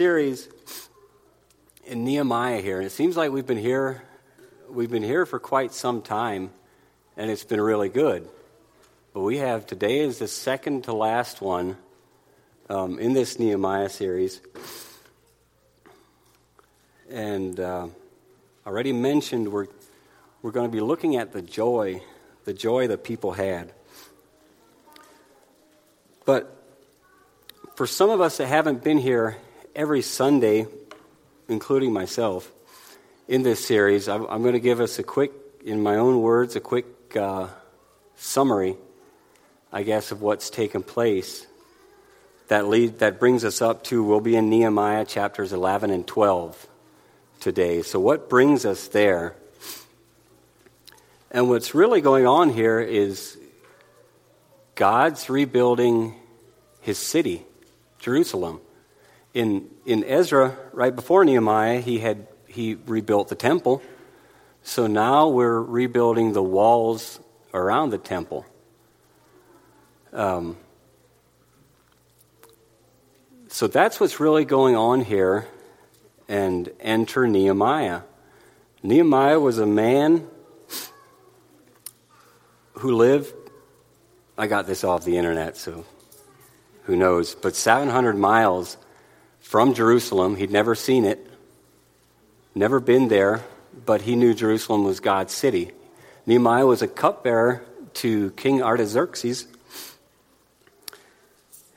series in Nehemiah here, and it seems like we've been here we've been here for quite some time, and it's been really good. But we have today is the second to last one um, in this Nehemiah series, and uh, already mentioned we're we're going to be looking at the joy, the joy that people had. But for some of us that haven't been here every Sunday, including myself, in this series, I'm, I'm going to give us a quick, in my own words, a quick uh, summary, I guess, of what's taken place. That, lead, that brings us up to, we'll be in Nehemiah chapters 11 and 12 today. So, what brings us there? And what's really going on here is God's rebuilding his city. Jerusalem. In, in Ezra, right before Nehemiah, he had he rebuilt the temple. So now we're rebuilding the walls around the temple. Um, so that's what's really going on here. And enter Nehemiah. Nehemiah was a man who lived, I got this off the internet, so who knows, but 700 miles from Jerusalem. He'd never seen it, never been there, but he knew Jerusalem was God's city. Nehemiah was a cupbearer to King Artaxerxes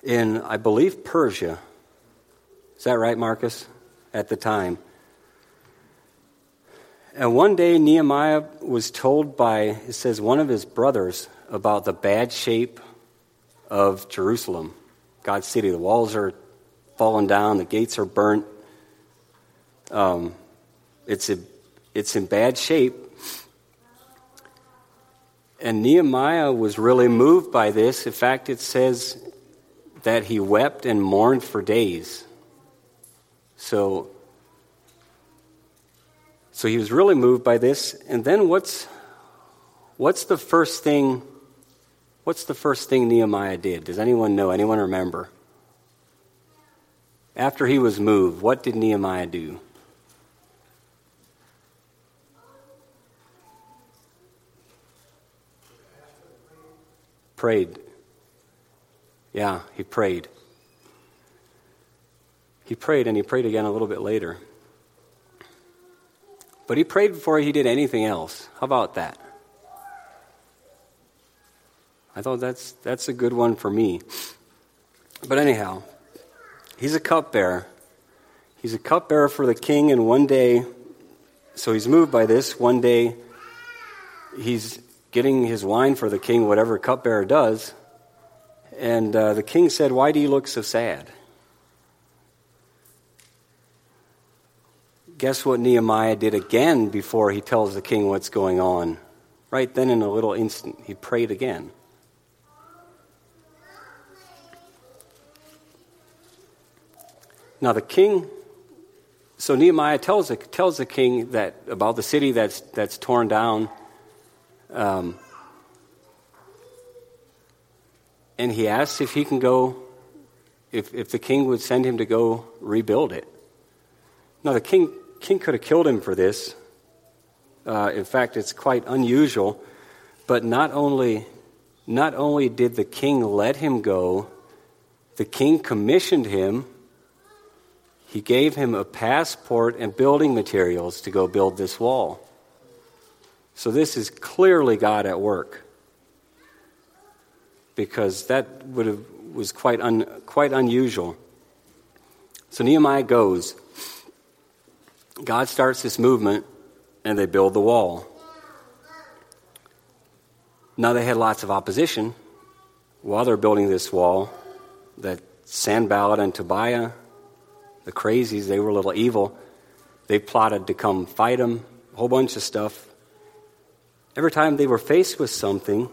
in, I believe, Persia. Is that right, Marcus? At the time. And one day Nehemiah was told by, it says, one of his brothers about the bad shape of Jerusalem. God's city. The walls are fallen down, the gates are burnt. Um, it's, a, it's in bad shape. And Nehemiah was really moved by this. In fact, it says that he wept and mourned for days. So, so he was really moved by this. And then what's, what's the first thing What's the first thing Nehemiah did? Does anyone know? Anyone remember? After he was moved, what did Nehemiah do? Prayed. Yeah, he prayed. He prayed and he prayed again a little bit later. But he prayed before he did anything else. How about that? I thought that's, that's a good one for me. But anyhow, he's a cupbearer. He's a cupbearer for the king, and one day, so he's moved by this. One day, he's getting his wine for the king, whatever cupbearer does. And uh, the king said, Why do you look so sad? Guess what Nehemiah did again before he tells the king what's going on? Right then, in a little instant, he prayed again. Now the king, so Nehemiah tells the, tells the king that about the city that's, that's torn down. Um, and he asks if he can go, if, if the king would send him to go rebuild it. Now the king, king could have killed him for this. Uh, in fact, it's quite unusual. But not only, not only did the king let him go, the king commissioned him he gave him a passport and building materials to go build this wall. So this is clearly God at work. Because that would have, was quite, un, quite unusual. So Nehemiah goes. God starts this movement, and they build the wall. Now they had lots of opposition while they're building this wall. That Sanballat and Tobiah the crazies, they were a little evil. They plotted to come fight him, a whole bunch of stuff. Every time they were faced with something,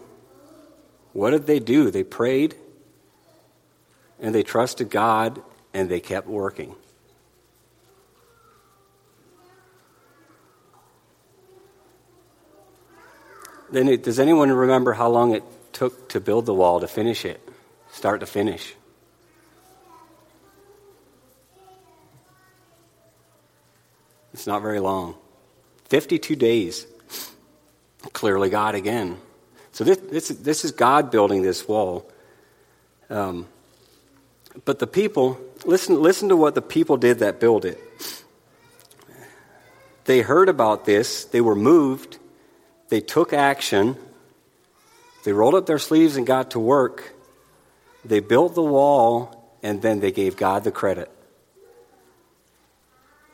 what did they do? They prayed and they trusted God and they kept working. Then, it, does anyone remember how long it took to build the wall, to finish it, start to finish? It's not very long. 52 days. Clearly, God again. So, this, this, this is God building this wall. Um, but the people, listen, listen to what the people did that built it. They heard about this, they were moved, they took action, they rolled up their sleeves and got to work. They built the wall, and then they gave God the credit.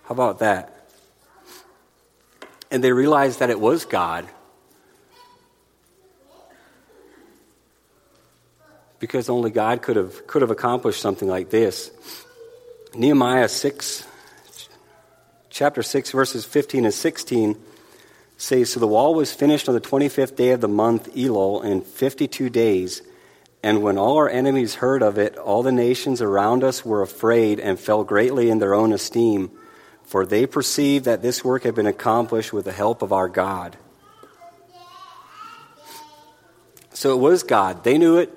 How about that? And they realized that it was God. Because only God could have, could have accomplished something like this. Nehemiah 6, chapter 6, verses 15 and 16 says, So the wall was finished on the 25th day of the month Elul in 52 days. And when all our enemies heard of it, all the nations around us were afraid and fell greatly in their own esteem, for they perceived that this work had been accomplished with the help of our God. So it was God. They knew it.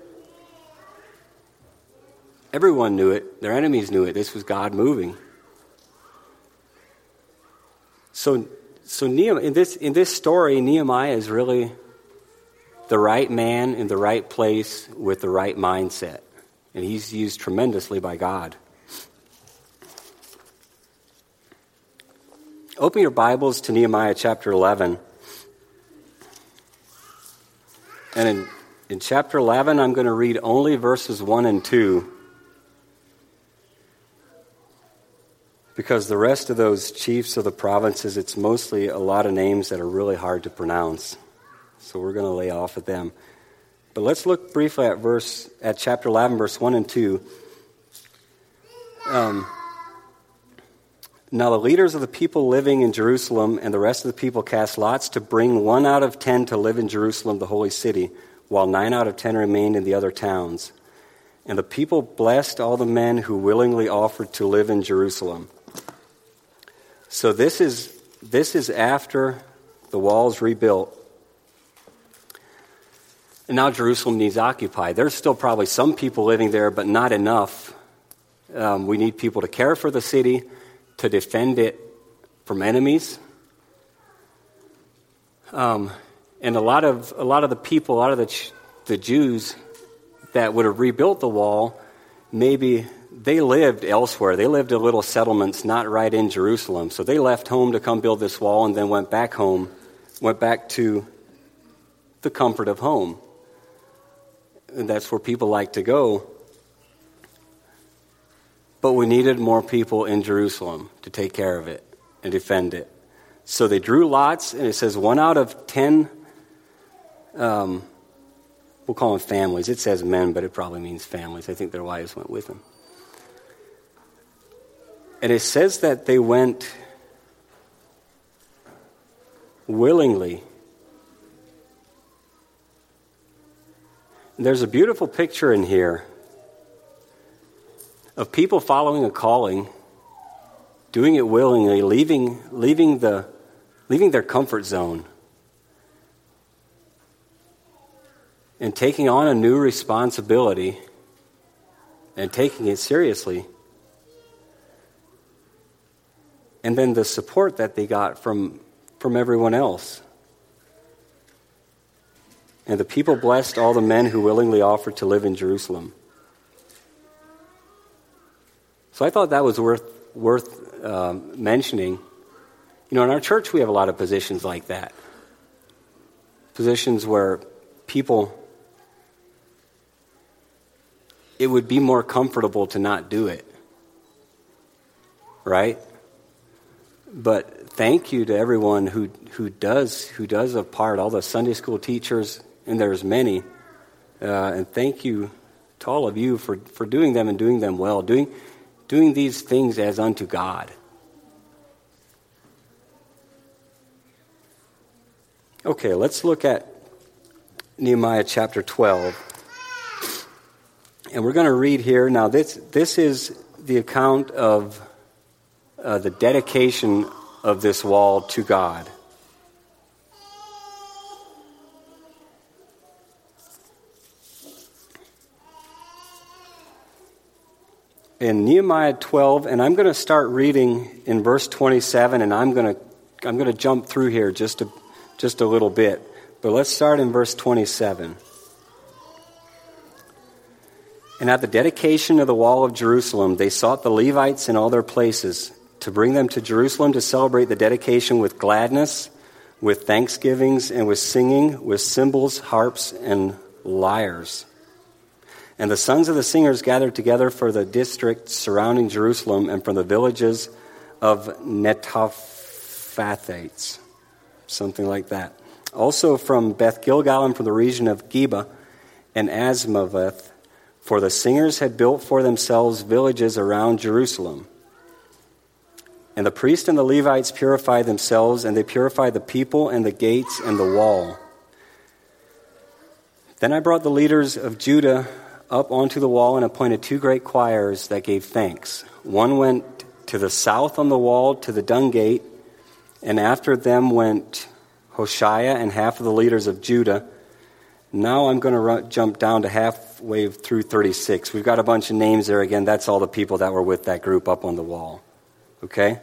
Everyone knew it. Their enemies knew it. This was God moving. So, so Nehemiah, in this in this story, Nehemiah is really the right man in the right place with the right mindset, and he's used tremendously by God. Open your Bibles to Nehemiah chapter 11. And in, in chapter 11, I'm going to read only verses 1 and 2. because the rest of those chiefs of the provinces, it's mostly a lot of names that are really hard to pronounce. So we're going to lay off at them. But let's look briefly at verse at chapter 11, verse 1 and 2. Um, now the leaders of the people living in Jerusalem and the rest of the people cast lots to bring one out of ten to live in Jerusalem, the holy city, while nine out of ten remained in the other towns. And the people blessed all the men who willingly offered to live in Jerusalem. So this is, this is after the walls rebuilt. And now Jerusalem needs occupied. There's still probably some people living there, but not enough. Um, we need people to care for the city, to defend it from enemies. Um, and a lot of a lot of the people, a lot of the the Jews that would have rebuilt the wall, maybe they lived elsewhere. They lived in little settlements not right in Jerusalem. So they left home to come build this wall and then went back home, went back to the comfort of home. And that's where people like to go. But we needed more people in Jerusalem to take care of it and defend it. So they drew lots, and it says one out of ten, um, we'll call them families. It says men, but it probably means families. I think their wives went with them. And it says that they went willingly. there's a beautiful picture in here of people following a calling, doing it willingly, leaving, leaving, the, leaving their comfort zone, and taking on a new responsibility and taking it seriously and then the support that they got from, from everyone else. And the people blessed all the men who willingly offered to live in Jerusalem. So I thought that was worth, worth um, mentioning. You know, in our church, we have a lot of positions like that. Positions where people, it would be more comfortable to not do it. Right? But thank you to everyone who, who does who does a part, all the Sunday school teachers, and there's many. Uh, and thank you to all of you for, for doing them and doing them well, doing, doing these things as unto God. Okay, let's look at Nehemiah chapter 12. And we're going to read here. Now, this, this is the account of uh, the dedication of this wall to God. In Nehemiah 12, and I'm going to start reading in verse 27, and I'm going to I'm going to jump through here just a, just a little bit. But let's start in verse 27. And at the dedication of the wall of Jerusalem, they sought the Levites in all their places to bring them to Jerusalem to celebrate the dedication with gladness, with thanksgivings, and with singing, with cymbals, harps, and lyres. And the sons of the singers gathered together for the districts surrounding Jerusalem and from the villages of Netophathates, something like that. Also from Beth Gilgal and from the region of Geba and Azmaveth, for the singers had built for themselves villages around Jerusalem. And the priests and the Levites purified themselves, and they purified the people and the gates and the wall. Then I brought the leaders of Judah up onto the wall and appointed two great choirs that gave thanks. One went to the south on the wall to the dung gate, and after them went Hoshea and half of the leaders of Judah. Now I'm going to run, jump down to halfway through 36. We've got a bunch of names there again. That's all the people that were with that group up on the wall. Okay?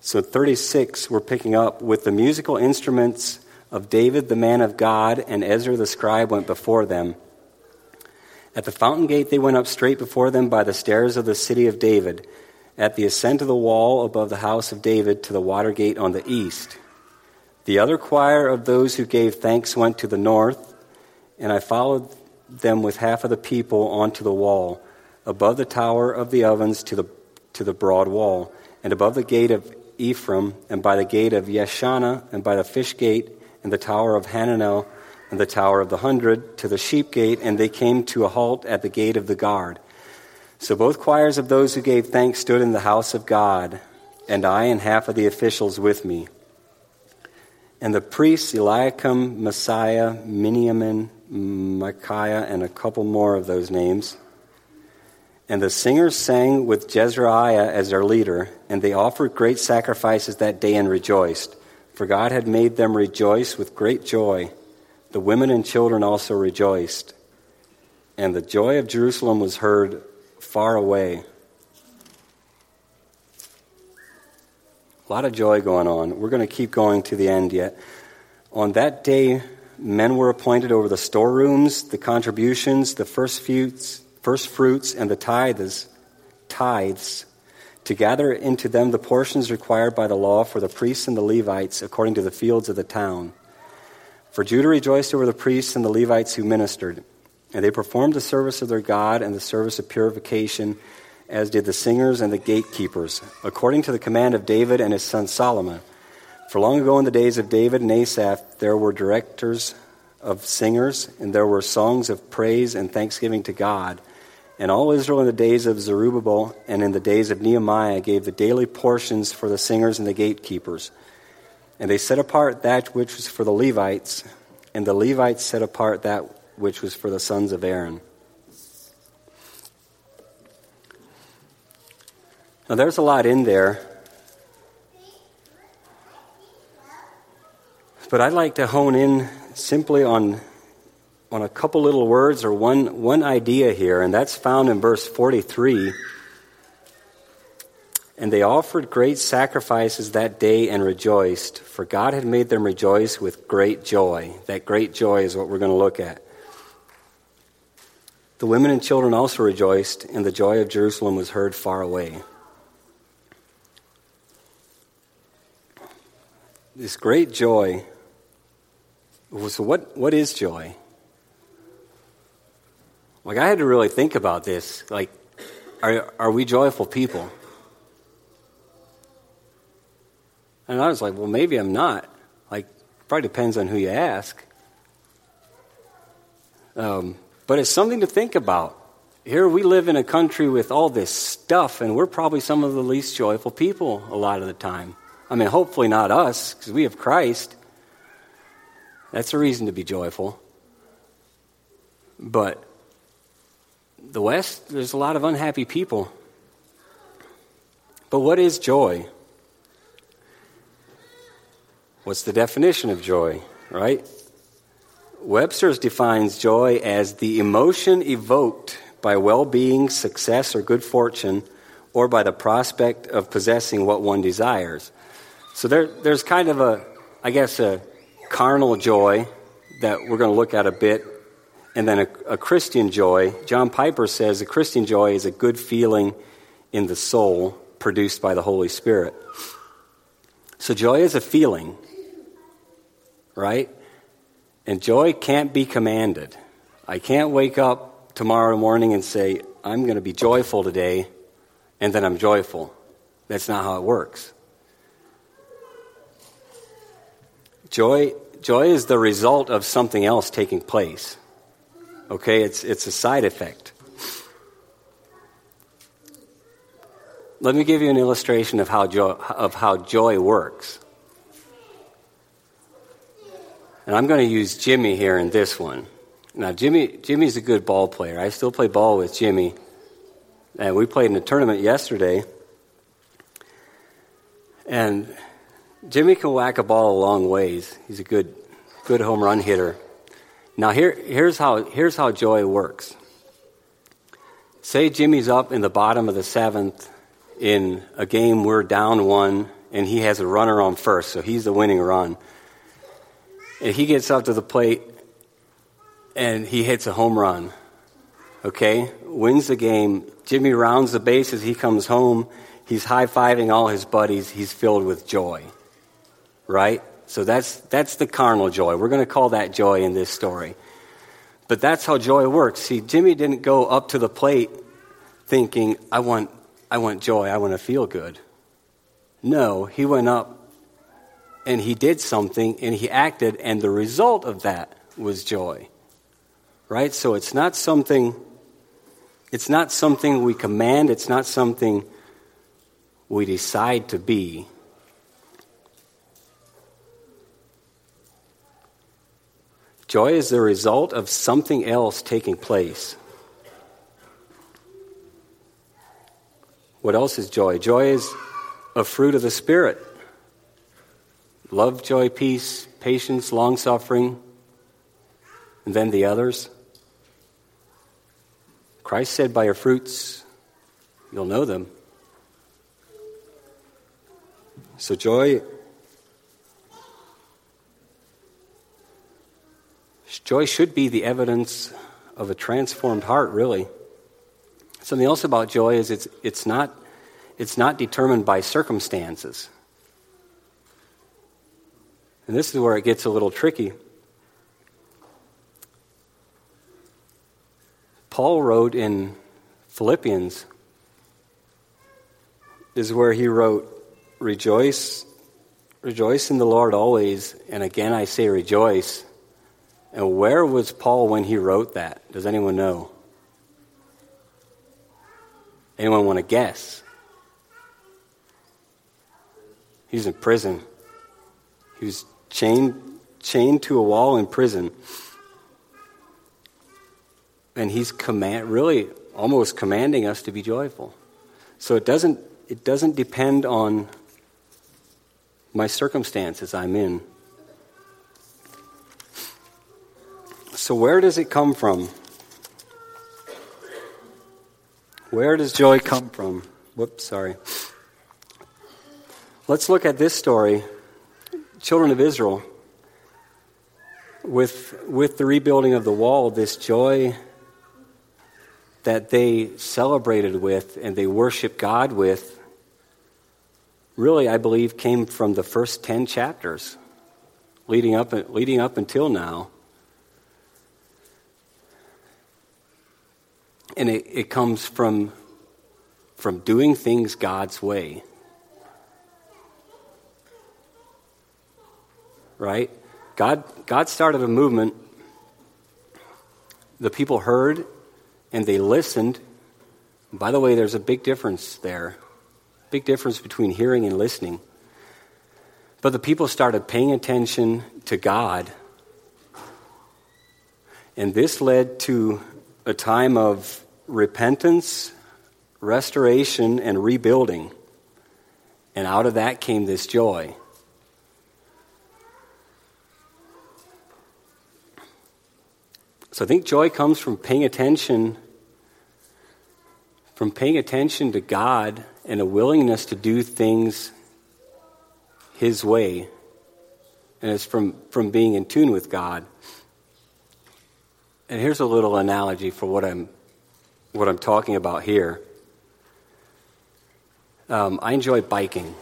So 36, we're picking up with the musical instruments of David the man of God, and Ezra the scribe went before them. At the fountain gate, they went up straight before them by the stairs of the city of David, at the ascent of the wall above the house of David to the water gate on the east. The other choir of those who gave thanks went to the north, and I followed them with half of the people onto the wall, above the tower of the ovens to the, to the broad wall, and above the gate of Ephraim, and by the gate of Yeshana, and by the fish gate, and the tower of Hananel and the Tower of the Hundred to the sheep gate, and they came to a halt at the gate of the guard. So both choirs of those who gave thanks stood in the house of God, and I and half of the officials with me. And the priests, Eliakim, Maaseiah, Miniamin, Micaiah, and a couple more of those names. And the singers sang with Jezrahiah as their leader, and they offered great sacrifices that day and rejoiced, for God had made them rejoice with great joy. The women and children also rejoiced, and the joy of Jerusalem was heard far away. A lot of joy going on. We're going to keep going to the end yet. On that day, men were appointed over the storerooms, the contributions, the first fruits, first fruits and the tithes, tithes, to gather into them the portions required by the law for the priests and the Levites according to the fields of the town. For Judah rejoiced over the priests and the Levites who ministered, and they performed the service of their God and the service of purification, as did the singers and the gatekeepers, according to the command of David and his son Solomon. For long ago in the days of David and Asaph, there were directors of singers, and there were songs of praise and thanksgiving to God. And all Israel in the days of Zerubbabel and in the days of Nehemiah gave the daily portions for the singers and the gatekeepers. And they set apart that which was for the Levites, and the Levites set apart that which was for the sons of Aaron. Now, there's a lot in there. But I'd like to hone in simply on, on a couple little words or one, one idea here, and that's found in verse 43 and they offered great sacrifices that day and rejoiced, for God had made them rejoice with great joy. That great joy is what we're going to look at. The women and children also rejoiced, and the joy of Jerusalem was heard far away. This great joy. So, what, what is joy? Like, I had to really think about this. Like, are, are we joyful people? And I was like, well, maybe I'm not. Like, probably depends on who you ask. Um, but it's something to think about. Here we live in a country with all this stuff, and we're probably some of the least joyful people a lot of the time. I mean, hopefully not us, because we have Christ. That's a reason to be joyful. But the West, there's a lot of unhappy people. But what is joy? What's the definition of joy, right? Webster's defines joy as the emotion evoked by well being, success, or good fortune, or by the prospect of possessing what one desires. So there, there's kind of a, I guess, a carnal joy that we're going to look at a bit, and then a, a Christian joy. John Piper says a Christian joy is a good feeling in the soul produced by the Holy Spirit. So joy is a feeling, right? And joy can't be commanded. I can't wake up tomorrow morning and say, I'm going to be joyful today, and then I'm joyful. That's not how it works. Joy, joy is the result of something else taking place. Okay, it's, it's a side effect. Let me give you an illustration of how joy, of how joy works. And I'm going to use Jimmy here in this one. Now, Jimmy, Jimmy's a good ball player. I still play ball with Jimmy. And we played in a tournament yesterday. And Jimmy can whack a ball a long ways. He's a good, good home run hitter. Now, here, here's, how, here's how joy works. Say Jimmy's up in the bottom of the seventh in a game we're down one, and he has a runner on first, so he's the winning run. And he gets up to the plate and he hits a home run. Okay? Wins the game. Jimmy rounds the bases. He comes home. He's high fiving all his buddies. He's filled with joy right? So that's, that's the carnal joy. We're going to call that joy in this story. But that's how joy works. See, Jimmy didn't go up to the plate thinking, I want, I want joy, I want to feel good. No, he went up and he did something and he acted, and the result of that was joy. Right? So it's not something it's not something we command, it's not something we decide to be. Joy is the result of something else taking place. What else is joy? Joy is a fruit of the Spirit love, joy, peace, patience, long suffering, and then the others. Christ said, By your fruits, you'll know them. So, joy Joy should be the evidence of a transformed heart, really. Something else about joy is it's, it's, not, it's not determined by circumstances. And this is where it gets a little tricky. Paul wrote in Philippians, is where he wrote, Rejoice, rejoice in the Lord always, and again I say rejoice. And where was Paul when he wrote that? Does anyone know? Anyone want to guess? He's in prison. He was chained, chained to a wall in prison. And he's command, really almost commanding us to be joyful. So it doesn't, it doesn't depend on my circumstances I'm in. So, where does it come from? Where does joy come from? Whoops, sorry. Let's look at this story. Children of Israel, with, with the rebuilding of the wall, this joy that they celebrated with and they worshiped God with, really, I believe, came from the first 10 chapters leading up, leading up until now. And it, it comes from, from doing things God's way. Right? God, God started a movement. The people heard and they listened. By the way, there's a big difference there. Big difference between hearing and listening. But the people started paying attention to God. And this led to a time of repentance, restoration, and rebuilding. And out of that came this joy. So I think joy comes from paying attention from paying attention to God and a willingness to do things His way. And it's from, from being in tune with God. And here's a little analogy for what I'm, what I'm talking about here. Um, I enjoy biking.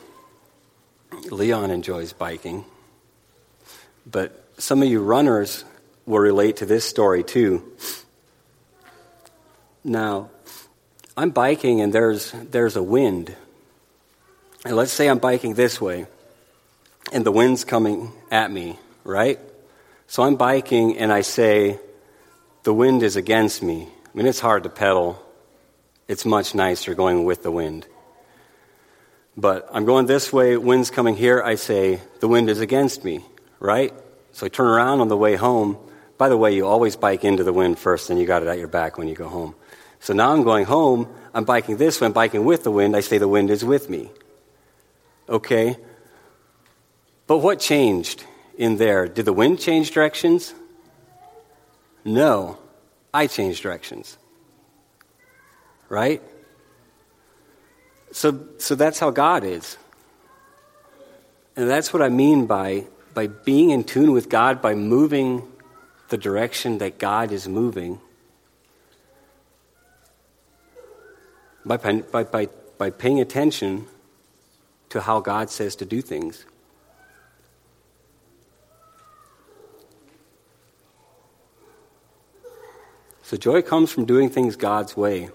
Leon enjoys biking. But some of you runners will relate to this story too. Now, I'm biking and there's, there's a wind. And let's say I'm biking this way and the wind's coming at me, right? So I'm biking and I say, the wind is against me. I mean, it's hard to pedal. It's much nicer going with the wind. But I'm going this way, wind's coming here. I say, the wind is against me, right? So I turn around on the way home. By the way, you always bike into the wind first, and you got it at your back when you go home. So now I'm going home. I'm biking this way. I'm biking with the wind. I say the wind is with me. Okay? But what changed in there? Did the wind change directions? No. I changed directions. Right? So, so that's how God is. And that's what I mean by, by being in tune with God, by moving the direction that God is moving. By, by, by, by paying attention to how God says to do things. So joy comes from doing things God's way.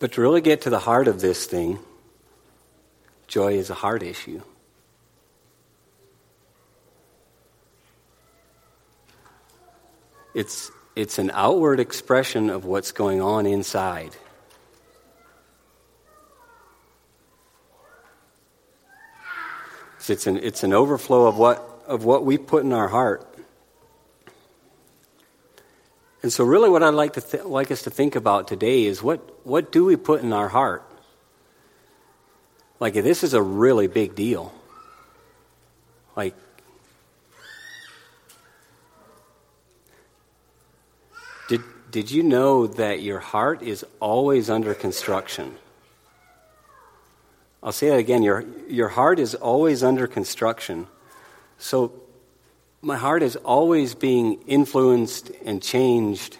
But to really get to the heart of this thing, joy is a heart issue. It's, it's an outward expression of what's going on inside. It's an, it's an overflow of what, of what we put in our heart. And so, really, what I'd like, to th- like us to think about today is what, what do we put in our heart? Like, this is a really big deal. Like, did, did you know that your heart is always under construction? I'll say that again. Your, your heart is always under construction. So, my heart is always being influenced and changed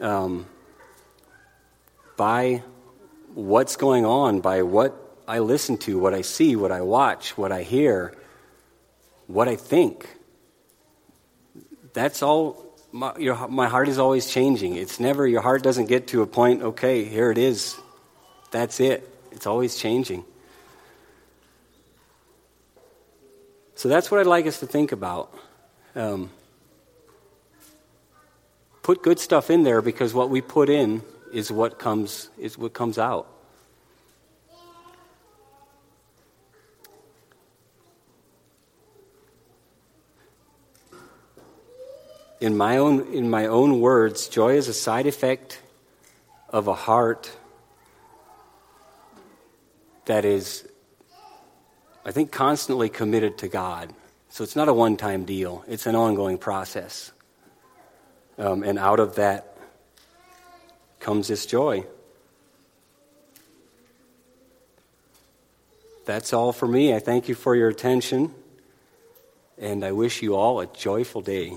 um, by what's going on, by what I listen to, what I see, what I watch, what I hear, what I think. That's all. My, your, my heart is always changing. It's never, your heart doesn't get to a point, okay, here it is. That's it. It's always changing. So that's what I'd like us to think about. Um, put good stuff in there because what we put in is what comes is what comes out. In my own in my own words, joy is a side effect of a heart that is I think, constantly committed to God. So it's not a one time deal, it's an ongoing process. Um, and out of that comes this joy. That's all for me. I thank you for your attention, and I wish you all a joyful day.